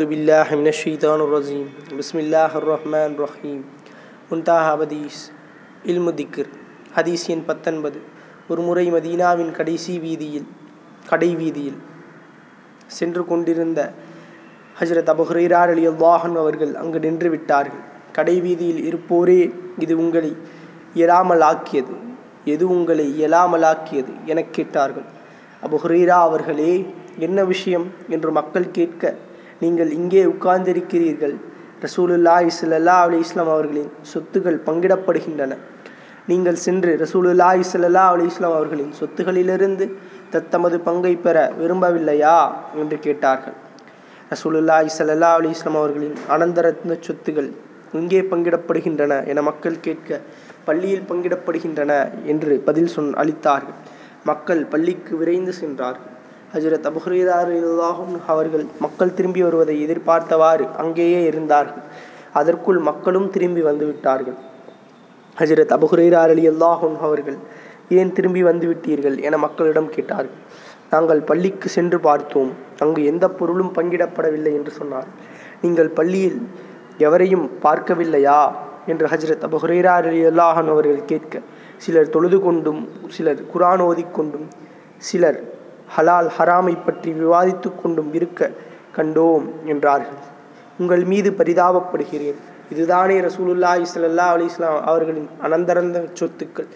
أعوذ بالله من الشيطان الرجيم بسم الله الرحمن الرحيم முன்தாக ஹதீஸ் இல்மு திக்ர் ஹதீஸ் எண் பத்தொன்பது ஒரு முறை மதீனாவின் கடைசி வீதியில் கடை வீதியில் சென்று கொண்டிருந்த ஹஜரத் அபு ஹுரைரார் அலி அல்லாஹன் அவர்கள் அங்கு நின்று விட்டார்கள் கடை வீதியில் இருப்போரே இது உங்களை இயலாமல் ஆக்கியது எது உங்களை இயலாமல் ஆக்கியது எனக் கேட்டார்கள் அபு ஹுரைரா அவர்களே என்ன விஷயம் என்று மக்கள் கேட்க நீங்கள் இங்கே உட்கார்ந்திருக்கிறீர்கள். ரசூலுல்லாஹி ஸல்லல்லாஹு அலி இஸ்லாம் அவர்களின் சொத்துகள் பங்கிடப்படுகின்றன. நீங்கள் சென்று ரசூலுல்லாஹி ஸல்லல்லாஹு அலி இஸ்லாம் அவர்களின் சொத்துகளிலிருந்து தத்தமது பங்கை பெற விரும்பவில்லையா? என்று கேட்டார்கள். ரசூலுல்லாஹி ஸல்லல்லாஹு அலி இஸ்லாம் அவர்களின் அனந்தரத்ன சொத்துகள் எங்கே பங்கிடப்படுகின்றன என மக்கள் கேட்க பள்ளியில் பங்கிடப்படுகின்றன என்று பதில் சொன் அளித்தார்கள். மக்கள் பள்ளிக்கு விரைந்து சென்றார்கள். ஹஜரத் அபுஹரீதாரும் அவர்கள் மக்கள் திரும்பி வருவதை எதிர்பார்த்தவாறு அங்கேயே இருந்தார்கள். அதற்குள் மக்களும் திரும்பி வந்துவிட்டார்கள் ஹஜரத் அபுஹரீரார் அலி அல்லாஹும் அவர்கள் ஏன் திரும்பி வந்துவிட்டீர்கள் என மக்களிடம் கேட்டார்கள். நாங்கள் பள்ளிக்கு சென்று பார்த்தோம். அங்கு எந்த பொருளும் பங்கிடப்படவில்லை என்று சொன்னார். நீங்கள் பள்ளியில் எவரையும் பார்க்கவில்லையா? என்று ஹஜரத் அபு அலி அல்லாஹன் அவர்கள் கேட்க சிலர் தொழுது கொண்டும் சிலர் குரான் ஓதிக்கொண்டும் சிலர் ஹலால் ஹராமை பற்றி விவாதித்து கொண்டும் இருக்க கண்டோம் என்றார்கள். உங்கள் மீது பரிதாபப்படுகிறேன். இதுதானே ரசூலுல்லாஹி ஸல்லல்லாஹு அலைஹி வஸல்லம் அவர்களின் அனந்தரந்த சொத்துக்கள்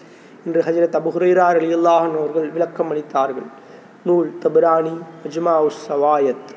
என்று ஹஜரத் அபு அலி அல்லாஹன் அவர்கள் விளக்கம் அளித்தார்கள் நூல் தபரானி அஜ்மா உஸ் சவாயத்.